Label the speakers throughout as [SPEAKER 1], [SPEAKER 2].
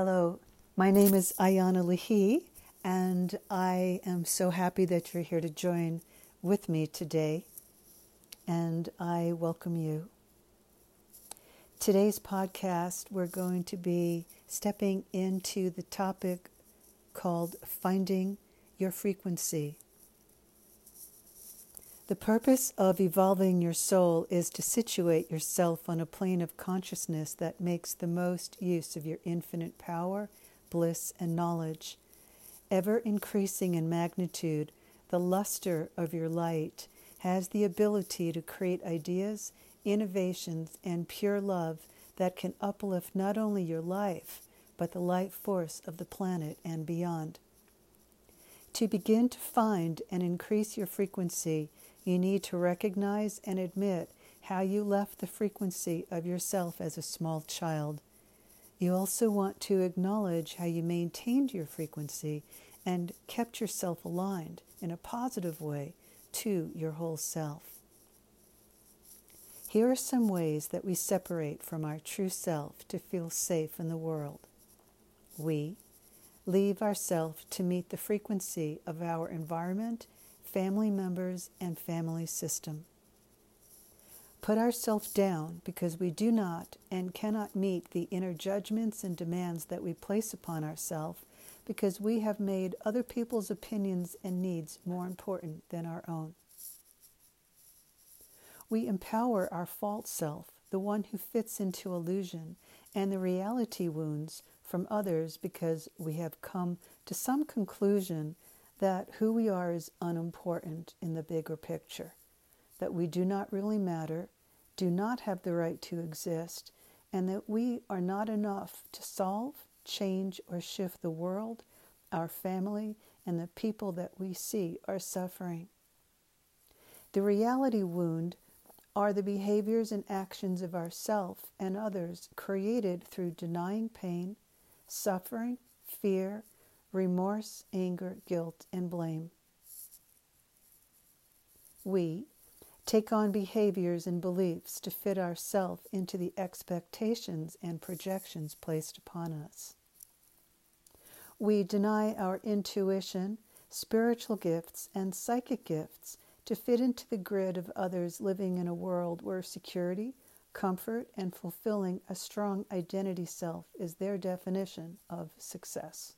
[SPEAKER 1] Hello, my name is Ayana Lahi, and I am so happy that you're here to join with me today, and I welcome you. Today's podcast, we're going to be stepping into the topic called Finding Your Frequency. The purpose of evolving your soul is to situate yourself on a plane of consciousness that makes the most use of your infinite power, bliss, and knowledge. Ever increasing in magnitude, the luster of your light has the ability to create ideas, innovations, and pure love that can uplift not only your life, but the life force of the planet and beyond. To begin to find and increase your frequency, you need to recognize and admit how you left the frequency of yourself as a small child. You also want to acknowledge how you maintained your frequency and kept yourself aligned in a positive way to your whole self. Here are some ways that we separate from our true self to feel safe in the world. We leave ourself to meet the frequency of our environment family members, and family system. Put ourselves down because we do not and cannot meet the inner judgments and demands that we place upon ourselves because we have made other people's opinions and needs more important than our own. We empower our false self, the one who fits into illusion, and the reality wounds from others because we have come to some conclusion that who we are is unimportant in the bigger picture, that we do not really matter, do not have the right to exist, and that we are not enough to solve, change, or shift the world, our family, and the people that we see are suffering. The reality wound are the behaviors and actions of ourself and others created through denying pain, suffering, fear, remorse, anger, guilt, and blame. We take on behaviors and beliefs to fit ourselves into the expectations and projections placed upon us. We deny our intuition, spiritual gifts, and psychic gifts to fit into the grid of others living in a world where security, comfort, and fulfilling a strong identity self is their definition of success.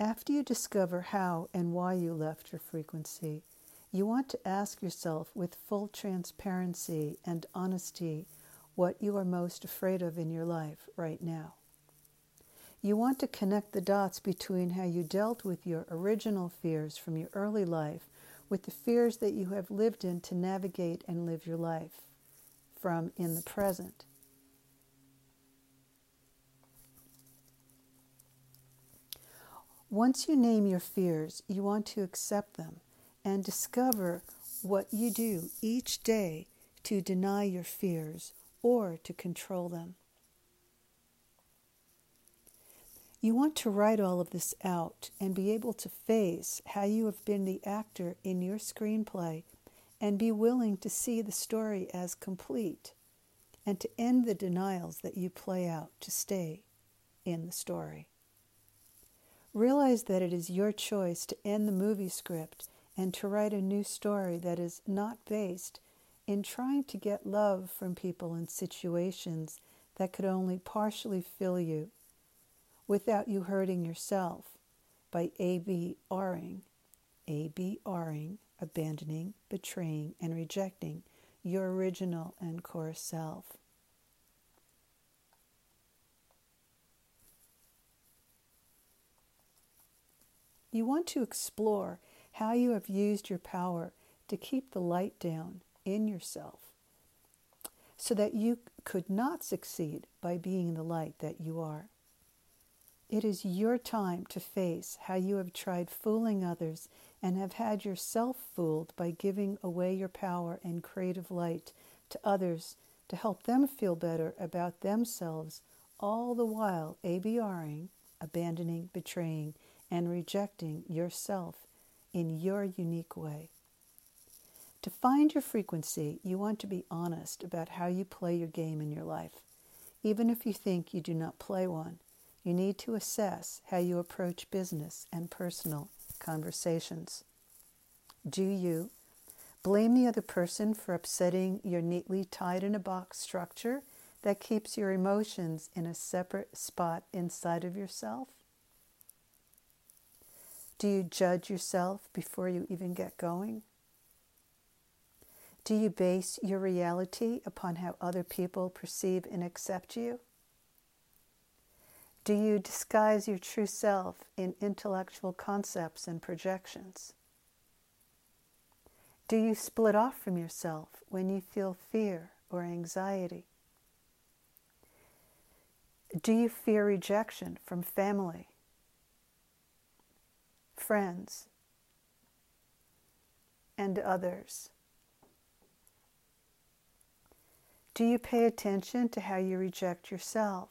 [SPEAKER 1] After you discover how and why you left your frequency, you want to ask yourself with full transparency and honesty what you are most afraid of in your life right now. You want to connect the dots between how you dealt with your original fears from your early life with the fears that you have lived in to navigate and live your life from in the present. Once you name your fears, you want to accept them and discover what you do each day to deny your fears or to control them. You want to write all of this out and be able to face how you have been the actor in your screenplay and be willing to see the story as complete and to end the denials that you play out to stay in the story. Realize that it is your choice to end the movie script and to write a new story that is not based in trying to get love from people in situations that could only partially fill you without you hurting yourself by ABRing, ABRing, abandoning, betraying, and rejecting your original and core self. You want to explore how you have used your power to keep the light down in yourself so that you could not succeed by being the light that you are. It is your time to face how you have tried fooling others and have had yourself fooled by giving away your power and creative light to others to help them feel better about themselves, all the while ABRing, abandoning, betraying, and rejecting yourself in your unique way. To find your frequency, you want to be honest about how you play your game in your life. even if you think you do not play one. You need to assess how you approach business and personal conversations. Do you blame the other person for upsetting your neatly tied in a box structure that keeps your emotions in a separate spot inside of yourself? Do you judge yourself before you even get going? Do you base your reality upon how other people perceive and accept you? Do you disguise your true self in intellectual concepts and projections? Do you split off from yourself when you feel fear or anxiety? Do you fear rejection from family, friends, and others? Do you pay attention to how you reject yourself?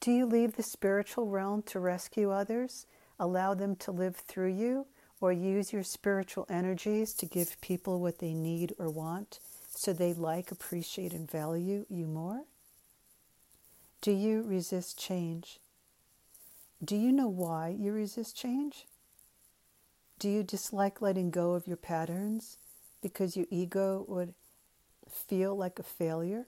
[SPEAKER 1] Do you leave the spiritual realm to rescue others, allow them to live through you, or use your spiritual energies to give people what they need or want so they like, appreciate, and value you more? Do you resist change? Do you know why you resist change? Do you dislike letting go of your patterns because your ego would feel like a failure?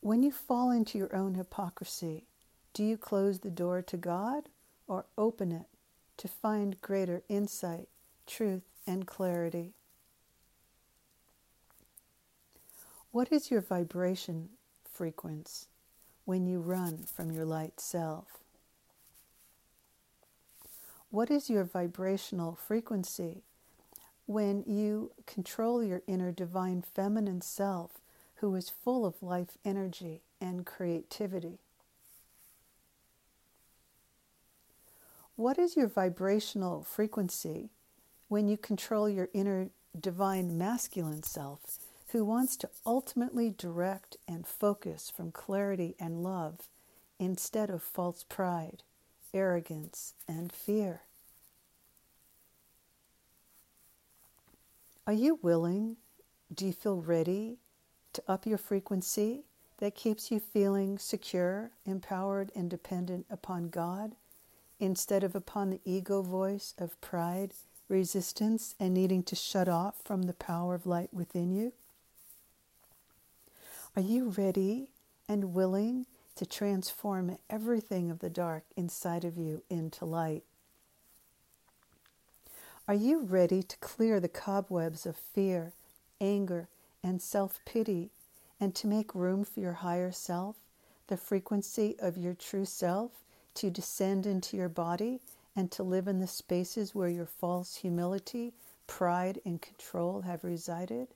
[SPEAKER 1] When you fall into your own hypocrisy, do you close the door to God or open it to find greater insight, truth, and clarity? What is your vibration frequency when you run from your light self? What is your vibrational frequency when you control your inner divine feminine self who is full of life energy and creativity? What is your vibrational frequency when you control your inner divine masculine self who wants to ultimately direct and focus from clarity and love instead of false pride, arrogance, and fear? Are you willing? Do you feel ready to up your frequency that keeps you feeling secure, empowered, and dependent upon God instead of upon the ego voice of pride, resistance, and needing to shut off from the power of light within you? Are you ready and willing to transform everything of the dark inside of you into light? Are you ready to clear the cobwebs of fear, anger, and self pity and to make room for your higher self, the frequency of your true self, to descend into your body and to live in the spaces where your false humility, pride, and control have resided?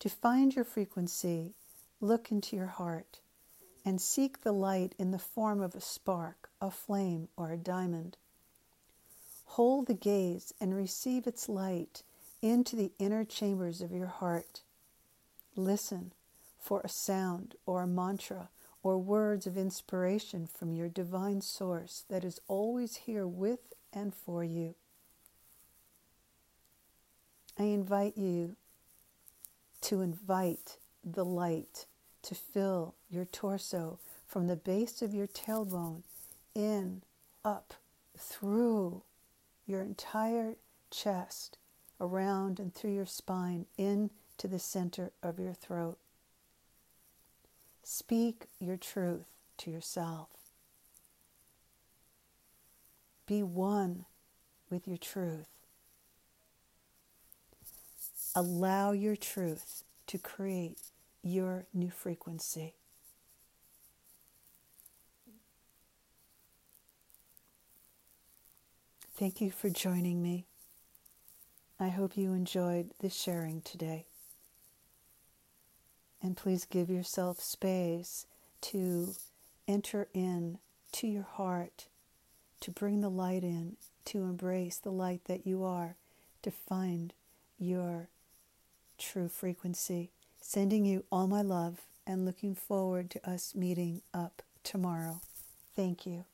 [SPEAKER 1] To find your frequency, look into your heart and seek the light in the form of a spark, a flame, or a diamond. Hold the gaze and receive its light into the inner chambers of your heart. Listen for a sound or a mantra or words of inspiration from your divine source that is always here with and for you. I invite you to invite the light to fill your torso from the base of your tailbone in, up, through your entire chest, around and through your spine, into the center of your throat. Speak your truth to yourself. Be one with your truth. Allow your truth to create your new frequency. Thank you for joining me. I hope you enjoyed this sharing today. And please give yourself space to enter in to your heart, to bring the light in, to embrace the light that you are, to find your true frequency. Sending you all my love and looking forward to us meeting up tomorrow. Thank you.